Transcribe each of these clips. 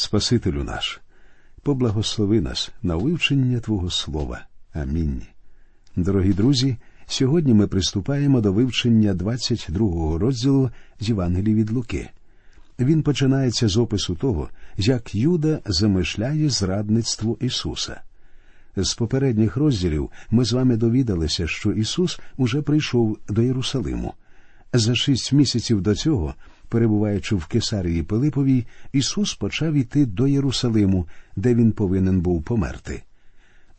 Спасителю наш, поблагослови нас на вивчення Твого Слова. Амінь. Дорогі друзі. Сьогодні ми приступаємо до вивчення 22-го розділу з Євангелії від Луки. Він починається з опису того, як Юда замишляє зрадництво Ісуса. З попередніх розділів ми з вами довідалися, що Ісус уже прийшов до Єрусалиму. За шість місяців до цього, перебуваючи в Кесарії Пилиповій, Ісус почав іти до Єрусалиму, де він повинен був померти.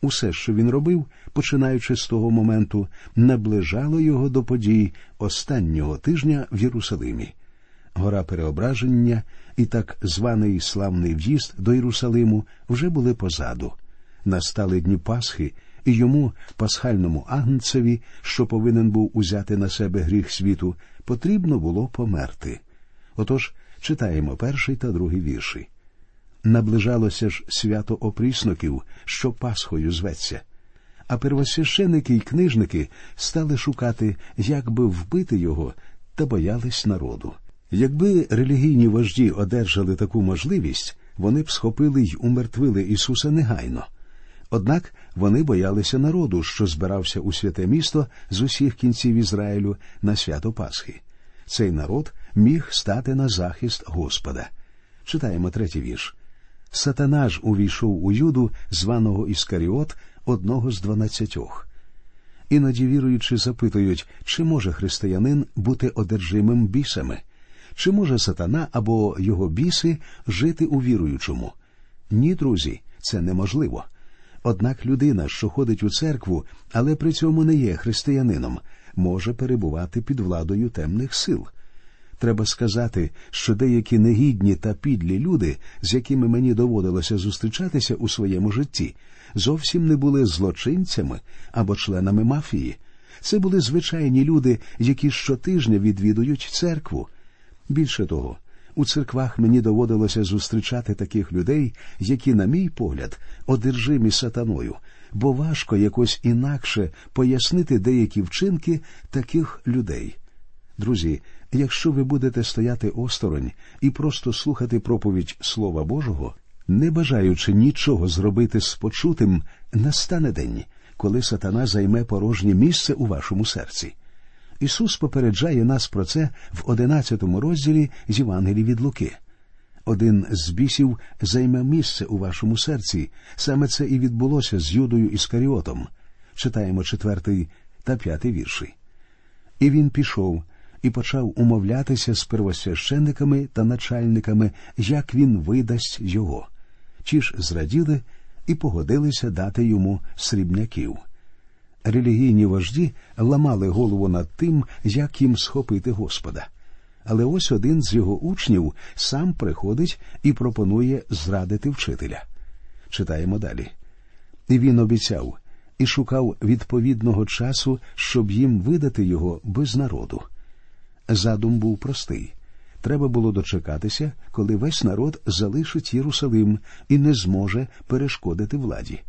Усе, що він робив, починаючи з того моменту, наближало його до подій останнього тижня в Єрусалимі. Гора Переображення і так званий славний в'їзд до Єрусалиму вже були позаду. Настали дні Пасхи, і йому, пасхальному агнцеві, що повинен був узяти на себе гріх світу, потрібно було померти. Отож читаємо перший та другий вірші. Наближалося ж свято опрісноків, що Пасхою зветься. А первосвященики й книжники стали шукати, як би вбити його, та боялись народу. Якби релігійні вожді одержали таку можливість, вони б схопили й умертвили Ісуса негайно. Однак вони боялися народу, що збирався у святе місто з усіх кінців Ізраїлю на свято Пасхи. Цей народ міг стати на захист Господа. Читаємо третій вірш. Сатана ж увійшов у юду, званого Іскаріот, одного з дванадцятьох. Іноді віруючи, запитують, чи може християнин бути одержимим бісами, чи може сатана або його біси жити у віруючому? Ні, друзі, це неможливо. Однак людина, що ходить у церкву, але при цьому не є християнином, може перебувати під владою темних сил. Треба сказати, що деякі негідні та підлі люди, з якими мені доводилося зустрічатися у своєму житті, зовсім не були злочинцями або членами мафії. Це були звичайні люди, які щотижня відвідують церкву. Більше того, у церквах мені доводилося зустрічати таких людей, які, на мій погляд, одержимі сатаною, бо важко якось інакше пояснити деякі вчинки таких людей. Друзі, якщо ви будете стояти осторонь і просто слухати проповідь Слова Божого, не бажаючи нічого зробити з почутим, настане день, коли сатана займе порожнє місце у вашому серці. Ісус попереджає нас про це в одинадцятому розділі з Євангелії від Луки. Один з бісів займе місце у вашому серці. Саме це і відбулося з Юдою Іскаріотом. Читаємо четвертий та п'ятий вірші. І він пішов і почав умовлятися з первосвященниками та начальниками, як він видасть його. Ті ж зраділи і погодилися дати йому срібняків. Релігійні вожді ламали голову над тим, як їм схопити Господа. Але ось один з його учнів сам приходить і пропонує зрадити вчителя. Читаємо далі. І він обіцяв і шукав відповідного часу, щоб їм видати його без народу. Задум був простий. Треба було дочекатися, коли весь народ залишить Єрусалим і не зможе перешкодити владі.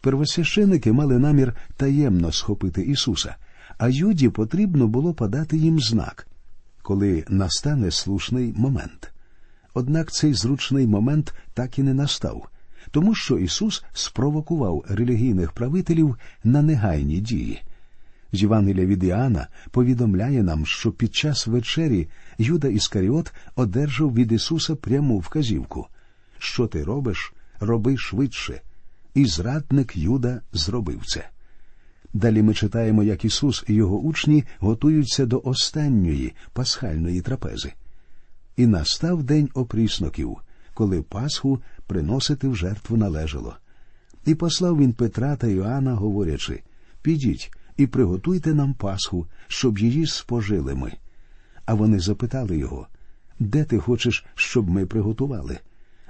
Первосвященики мали намір таємно схопити Ісуса, а Юді потрібно було подати їм знак, коли настане слушний момент. Однак цей зручний момент так і не настав, тому що Ісус спровокував релігійних правителів на негайні дії. З Євангелія від Іоанна повідомляє нам, що під час вечері Юда Іскаріот одержав від Ісуса пряму вказівку Що ти робиш, роби швидше. І зрадник Юда зробив це. Далі ми читаємо, як Ісус і його учні готуються до останньої пасхальної трапези. І настав день опрісноків, коли Пасху приносити в жертву належало. І послав він Петра та Іоанна, говорячи Підіть і приготуйте нам Пасху, щоб її спожили ми. А вони запитали його Де ти хочеш, щоб ми приготували?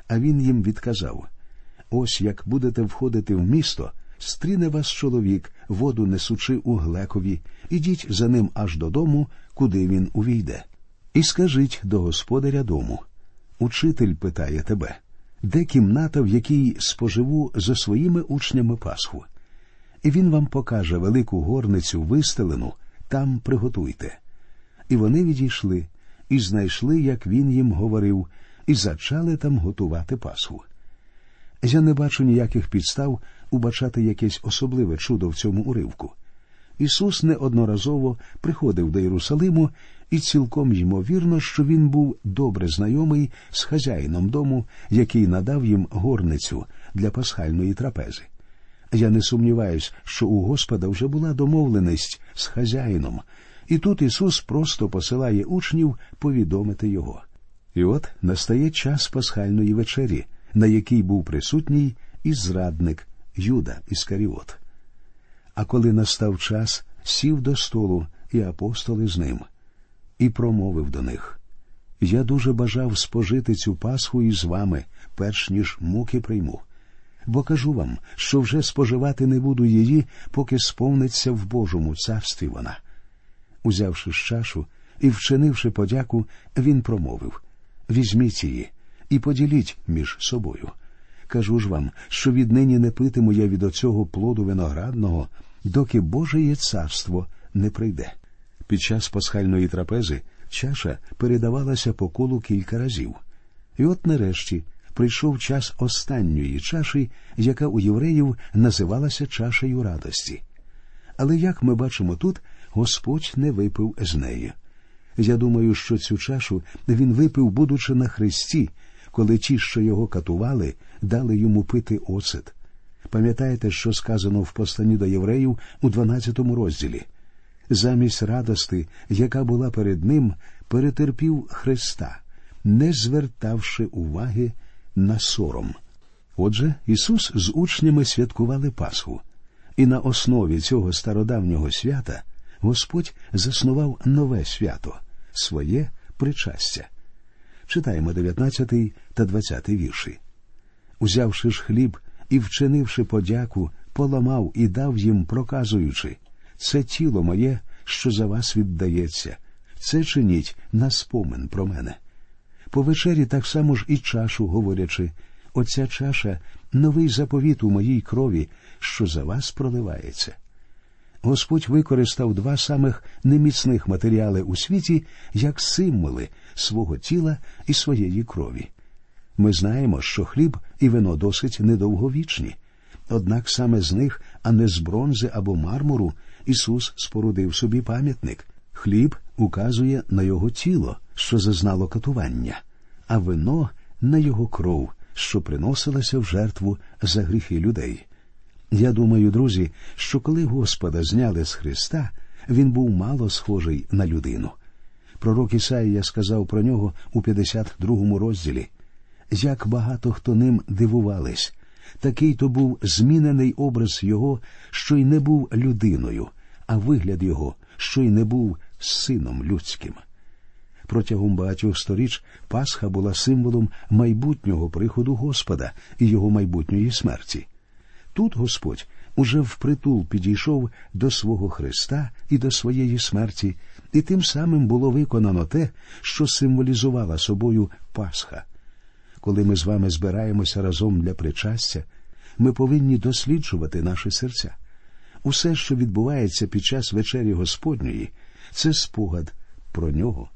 А він їм відказав Ось як будете входити в місто, стріне вас чоловік, воду несучи у глекові, ідіть за ним аж додому, куди він увійде. І скажіть до господаря дому Учитель питає тебе, де кімната, в якій споживу за своїми учнями Пасху? І він вам покаже велику горницю вистелену, там приготуйте. І вони відійшли і знайшли, як він їм говорив, і зачали там готувати Пасху. Я не бачу ніяких підстав убачати якесь особливе чудо в цьому уривку. Ісус неодноразово приходив до Єрусалиму, і цілком ймовірно, що він був добре знайомий з хазяїном дому, який надав їм горницю для пасхальної трапези. Я не сумніваюсь, що у Господа вже була домовленість з хазяїном, і тут Ісус просто посилає учнів повідомити його. І от настає час пасхальної вечері, на якій був присутній і зрадник Юда Іскаріот. А коли настав час, сів до столу, і апостоли з ним, і промовив до них Я дуже бажав спожити цю Пасху із вами, перш ніж муки прийму. Бо кажу вам, що вже споживати не буду її, поки сповниться в Божому царстві вона. Узявши чашу і вчинивши подяку, він промовив Візьміть її і поділіть між собою. Кажу ж вам, що віднині не питиму я від оцього плоду виноградного, доки Божеє царство не прийде. Під час пасхальної трапези чаша передавалася по колу кілька разів. І от нарешті прийшов час останньої чаші, яка у євреїв називалася чашею радості. Але як ми бачимо тут, Господь не випив з неї. Я думаю, що цю чашу він випив, будучи на хресті, коли ті, що його катували, дали йому пити оцет. Пам'ятаєте, що сказано в посланні до євреїв у 12 розділі? Замість радости, яка була перед ним, перетерпів Христа, не звертавши уваги на сором. Отже, Ісус з учнями святкували Пасху, і на основі цього стародавнього свята Господь заснував нове свято, своє причастя. Читаємо 19 та 20 вірші. Узявши ж хліб і, вчинивши подяку, поламав і дав їм, проказуючи це тіло моє, що за вас віддається, це чиніть на спомин про мене. По вечері так само ж і чашу, говорячи оця чаша новий заповіт у моїй крові, що за вас проливається. Господь використав два самих неміцних матеріали у світі як символи свого тіла і своєї крові. Ми знаємо, що хліб і вино досить недовговічні, однак саме з них, а не з бронзи або мармуру, Ісус спорудив собі пам'ятник. Хліб указує на його тіло, що зазнало катування, а вино на його кров, що приносилася в жертву за гріхи людей. Я думаю, друзі, що коли Господа зняли з Христа, він був мало схожий на людину. Пророк Ісаїя сказав про нього у 52 розділі як багато хто ним дивувались. Такий то був змінений образ його, що й не був людиною, а вигляд його, що й не був сином людським. Протягом багатьох сторіч Пасха була символом майбутнього приходу Господа і його майбутньої смерті. Тут Господь уже впритул підійшов до свого Христа і до своєї смерті, і тим самим було виконано те, що символізувала собою Пасха. Коли ми з вами збираємося разом для причастя, ми повинні досліджувати наші серця. Усе, що відбувається під час вечері Господньої, це спогад про нього.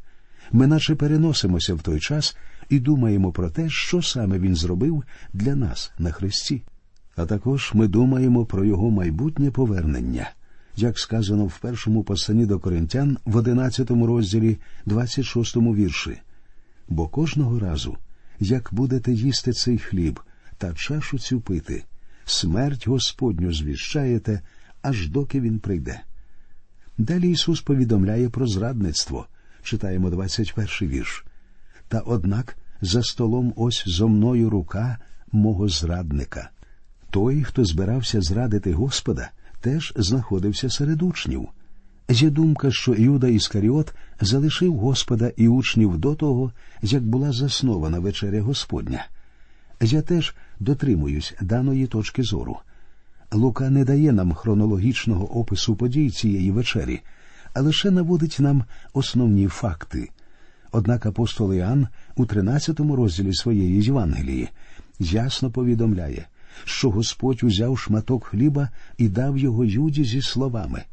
Ми наче переносимося в той час і думаємо про те, що саме він зробив для нас на Христі. А також ми думаємо про його майбутнє повернення, як сказано в першому посланні до коринтян в 11 розділі, 26 вірші. Бо кожного разу як будете їсти цей хліб та чашу цю пити, смерть Господню звіщаєте, аж доки він прийде. Далі Ісус повідомляє про зрадництво, читаємо 21 вірш. Та однак за столом ось зо мною рука мого зрадника. Той, хто збирався зрадити Господа, теж знаходився серед учнів. Є думка, що Іуда Іскаріот залишив Господа і учнів до того, як була заснована вечеря Господня. Я теж дотримуюсь даної точки зору. Лука не дає нам хронологічного опису подій цієї вечері, а лише наводить нам основні факти. Однак апостол Іоанн у 13 розділі своєї Євангелії ясно повідомляє, що Господь узяв шматок хліба і дав його Юді зі словами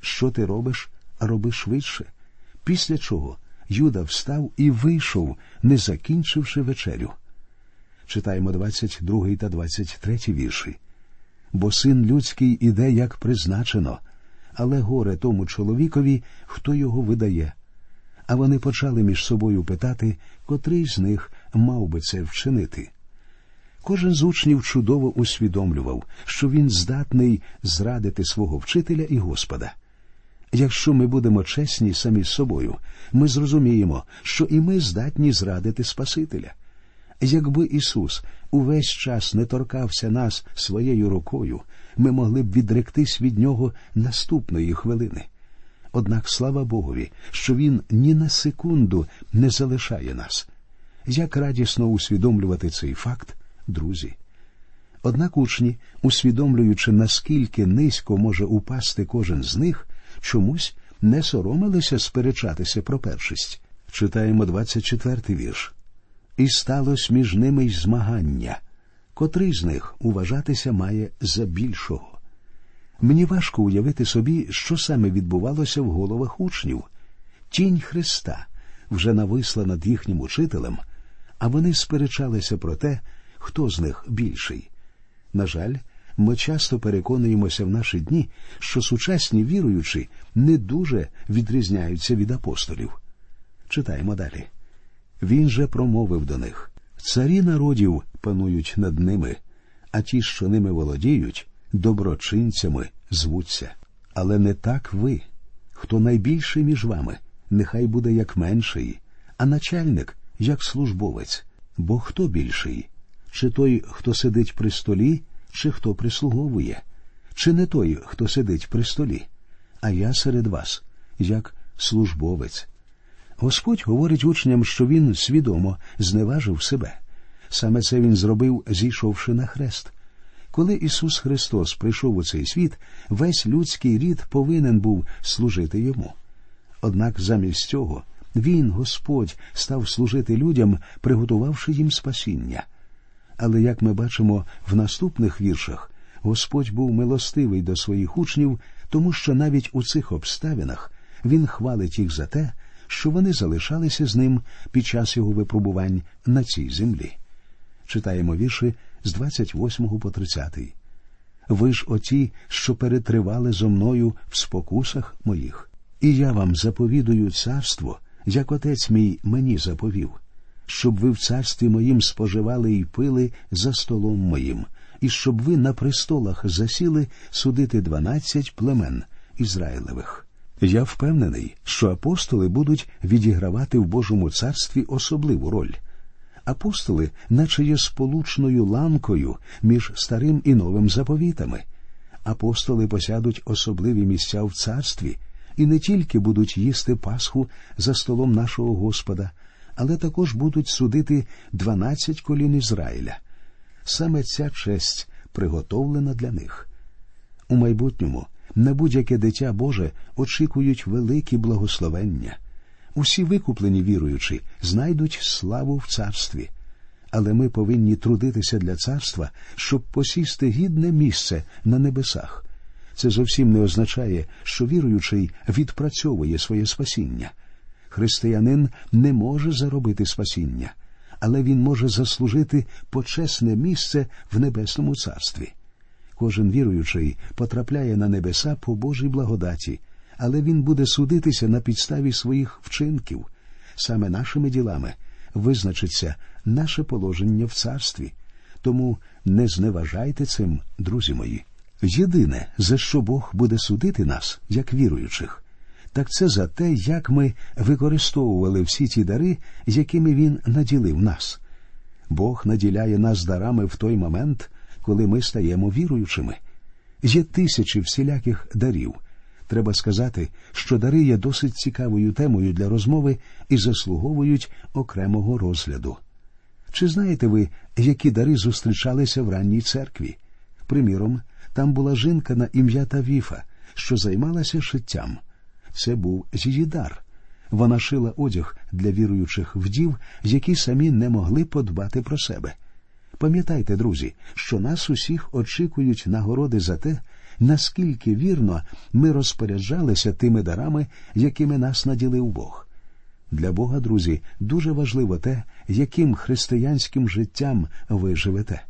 що ти робиш, роби швидше. Після чого Юда встав і вийшов, не закінчивши вечерю. Читаємо 22 та 23 вірші. Бо син людський іде, як призначено, але горе тому чоловікові, хто його видає. А вони почали між собою питати, котрий з них мав би це вчинити. Кожен з учнів чудово усвідомлював, що він здатний зрадити свого вчителя і Господа. Якщо ми будемо чесні самі з собою, ми зрозуміємо, що і ми здатні зрадити Спасителя. Якби Ісус увесь час не торкався нас своєю рукою, ми могли б відректись від Нього наступної хвилини. Однак слава Богові, що Він ні на секунду не залишає нас. Як радісно усвідомлювати цей факт, друзі. Однак учні, усвідомлюючи, наскільки низько може упасти кожен з них, чомусь не соромилися сперечатися про першість. Читаємо 24-й вірш. І сталося між ними й змагання, котрий з них уважатися має за більшого. Мені важко уявити собі, що саме відбувалося в головах учнів. Тінь Христа вже нависла над їхнім учителем, а вони сперечалися про те, хто з них більший. На жаль, ми часто переконуємося в наші дні, що сучасні віруючі не дуже відрізняються від апостолів. Читаємо далі. Він же промовив до них царі народів панують над ними, а ті, що ними володіють, доброчинцями звуться. Але не так ви. Хто найбільший між вами, нехай буде як менший, а начальник як службовець. Бо хто більший? Чи той, хто сидить при столі, чи хто прислуговує? Чи не той, хто сидить при столі? А я серед вас, як службовець. Господь говорить учням, що він свідомо зневажив себе. Саме це він зробив, зійшовши на хрест. Коли Ісус Христос прийшов у цей світ, весь людський рід повинен був служити йому. Однак замість цього він, Господь, став служити людям, приготувавши їм спасіння. Але як ми бачимо в наступних віршах, Господь був милостивий до своїх учнів, тому що навіть у цих обставинах Він хвалить їх за те, що вони залишалися з ним під час його випробувань на цій землі. Читаємо вірші з 28 по 30. Ви ж оті, що перетривали зо мною в спокусах моїх, і я вам заповідую царство, як отець мій мені заповів, щоб ви в царстві моїм споживали і пили за столом моїм, і щоб ви на престолах засіли судити дванадцять племен Ізраїлевих. Я впевнений, що апостоли будуть відігравати в Божому царстві особливу роль. Апостоли, наче є сполучною ланкою між старим і новим заповітами. Апостоли посядуть особливі місця в царстві і не тільки будуть їсти Пасху за столом нашого Господа, але також будуть судити дванадцять колін Ізраїля. Саме ця честь приготовлена для них. У майбутньому на будь-яке дитя Боже очікують великі благословення. Усі викуплені віруючі знайдуть славу в царстві. Але ми повинні трудитися для царства, щоб посісти гідне місце на небесах. Це зовсім не означає, що віруючий відпрацьовує своє спасіння. Християнин не може заробити спасіння, але він може заслужити почесне місце в небесному царстві. Кожен віруючий потрапляє на небеса по Божій благодаті, але він буде судитися на підставі своїх вчинків. Саме нашими ділами визначиться наше положення в царстві. Тому не зневажайте цим, друзі мої. Єдине, за що Бог буде судити нас, як віруючих, так це за те, як ми використовували всі ті дари, якими Він наділив нас. Бог наділяє нас дарами в той момент, коли ми стаємо віруючими. Є тисячі всіляких дарів. Треба сказати, що дари є досить цікавою темою для розмови і заслуговують окремого розгляду. Чи знаєте ви, які дари зустрічалися в ранній церкві? Приміром, там була жінка на ім'я Тавіфа, що займалася шиттям. Це був її дар. Вона шила одяг для віруючих вдів, які самі не могли подбати про себе. Пам'ятайте, друзі, що нас усіх очікують нагороди за те, наскільки вірно ми розпоряджалися тими дарами, якими нас наділив Бог. Для Бога, друзі, дуже важливо те, яким християнським життям ви живете.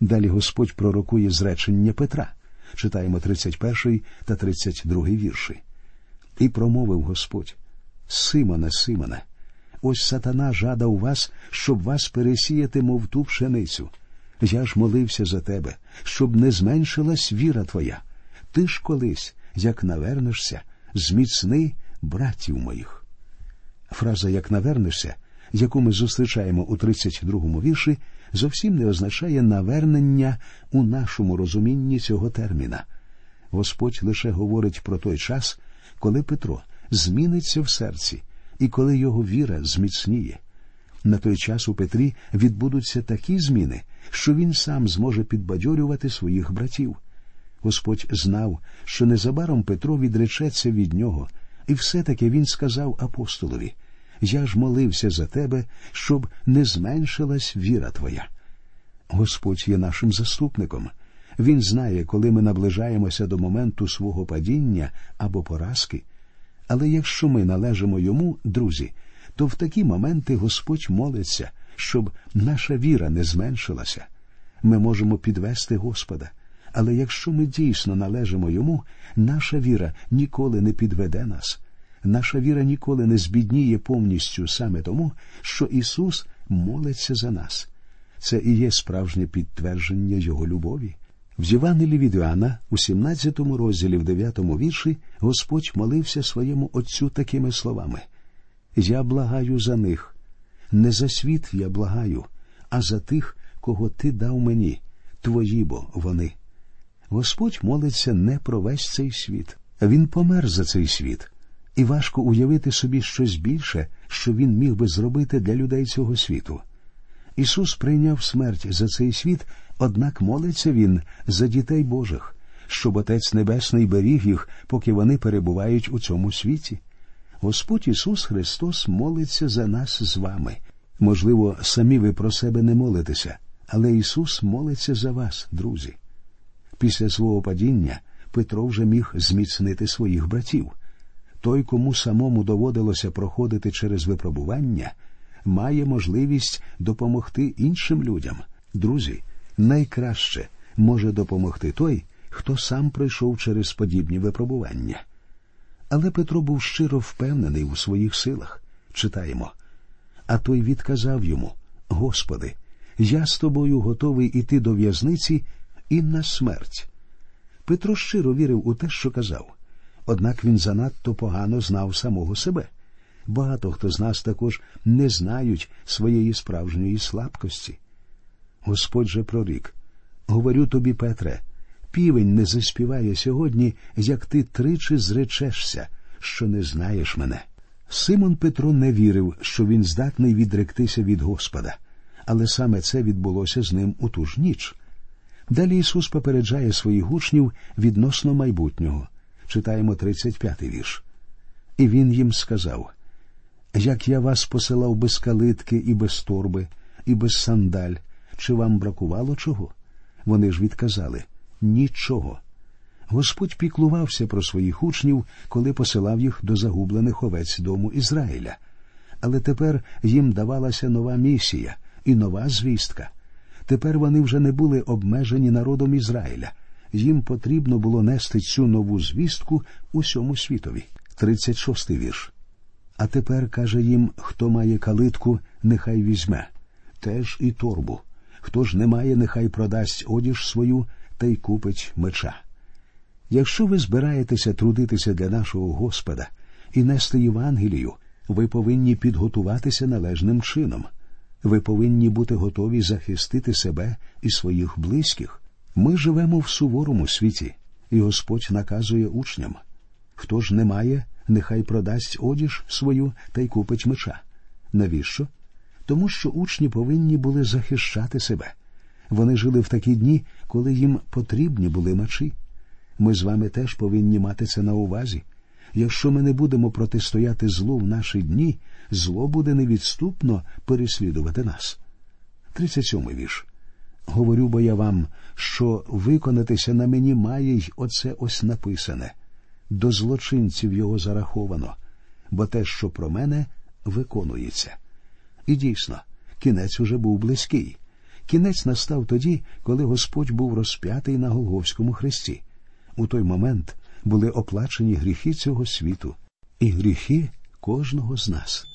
Далі Господь пророкує зречення Петра. Читаємо 31 та 32 вірші. І промовив Господь Симоне, Симоне, ось сатана жадав вас, щоб вас пересіяти, мов ту пшеницю. Я ж молився за тебе, щоб не зменшилась віра твоя. Ти ж колись, як навернешся, зміцни братів моїх. Фраза як навернешся, яку ми зустрічаємо у 32-му вірші, зовсім не означає навернення у нашому розумінні цього терміна. Господь лише говорить про той час, коли Петро зміниться в серці і коли його віра зміцніє. На той час у Петрі відбудуться такі зміни, що він сам зможе підбадьорювати своїх братів. Господь знав, що незабаром Петро відречеться від нього, і все-таки він сказав апостолові Я ж молився за тебе, щоб не зменшилась віра твоя. Господь є нашим заступником. Він знає, коли ми наближаємося до моменту свого падіння або поразки. Але якщо ми належимо йому, друзі, то в такі моменти Господь молиться, щоб наша віра не зменшилася. Ми можемо підвести Господа. Але якщо ми дійсно належимо йому, наша віра ніколи не підведе нас. Наша віра ніколи не збідніє повністю саме тому, що Ісус молиться за нас. Це і є справжнє підтвердження Його любові. В Євангелії від Іоанна, у 17 розділі в 9 вірші, Господь молився своєму Отцю такими словами Я благаю за них. Не за світ я благаю, а за тих, кого ти дав мені, твої бо вони. Господь молиться не про весь цей світ. Він помер за цей світ, і важко уявити собі щось більше, що він міг би зробити для людей цього світу. Ісус прийняв смерть за цей світ, однак молиться Він за дітей Божих, щоб Отець Небесний беріг їх, поки вони перебувають у цьому світі. Господь Ісус Христос молиться за нас з вами. Можливо, самі ви про себе не молитеся, але Ісус молиться за вас, друзі. Після свого падіння Петро вже міг зміцнити своїх братів. Той, кому самому доводилося проходити через випробування, має можливість допомогти іншим людям. Друзі, найкраще може допомогти той, хто сам пройшов через подібні випробування. Але Петро був щиро впевнений у своїх силах. Читаємо. А той відказав йому: Господи, я з тобою готовий іти до в'язниці і на смерть. Петро щиро вірив у те, що казав, однак він занадто погано знав самого себе. Багато хто з нас також не знають своєї справжньої слабкості. Господь же прорік говорю тобі, Петре, півень не заспіває сьогодні, як ти тричі зречешся, що не знаєш мене. Симон Петро не вірив, що він здатний відректися від Господа, але саме це відбулося з ним у ту ж ніч. Далі Ісус попереджає своїх учнів відносно майбутнього. Читаємо 35-й вірш. І він їм сказав Як я вас посилав без калитки і без торби, і без сандаль, чи вам бракувало чого? Вони ж відказали нічого. Господь піклувався про своїх учнів, коли посилав їх до загублених овець дому Ізраїля. Але тепер їм давалася нова місія і нова звістка. Тепер вони вже не були обмежені народом Ізраїля. Їм потрібно було нести цю нову звістку усьому світові. 36 вірш. А тепер каже їм, хто має калитку, нехай візьме, теж і торбу. Хто ж не має, нехай продасть одіж свою та й купить меча. Якщо ви збираєтеся трудитися для нашого Господа і нести Євангелію, ви повинні підготуватися належним чином. Ви повинні бути готові захистити себе і своїх близьких. Ми живемо в суворому світі, і Господь наказує учням хто ж не має, нехай продасть одіж свою та й купить меча. Навіщо? Тому що учні повинні були захищати себе. Вони жили в такі дні, коли їм потрібні були мечі. Ми з вами теж повинні мати це на увазі. Якщо ми не будемо протистояти злу в наші дні, зло буде невідступно переслідувати нас. 37 вірш. Говорю бо я вам, що виконатися на мені має й оце ось написане до злочинців його зараховано, бо те, що про мене, виконується. І дійсно, кінець уже був близький. Кінець настав тоді, коли Господь був розп'ятий на Голговському хресті. У той момент були оплачені гріхи цього світу і гріхи кожного з нас.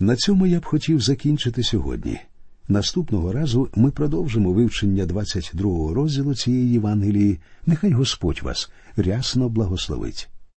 На цьому я б хотів закінчити сьогодні. Наступного разу ми продовжимо вивчення 22-го розділу цієї Євангелії. Нехай Господь вас рясно благословить.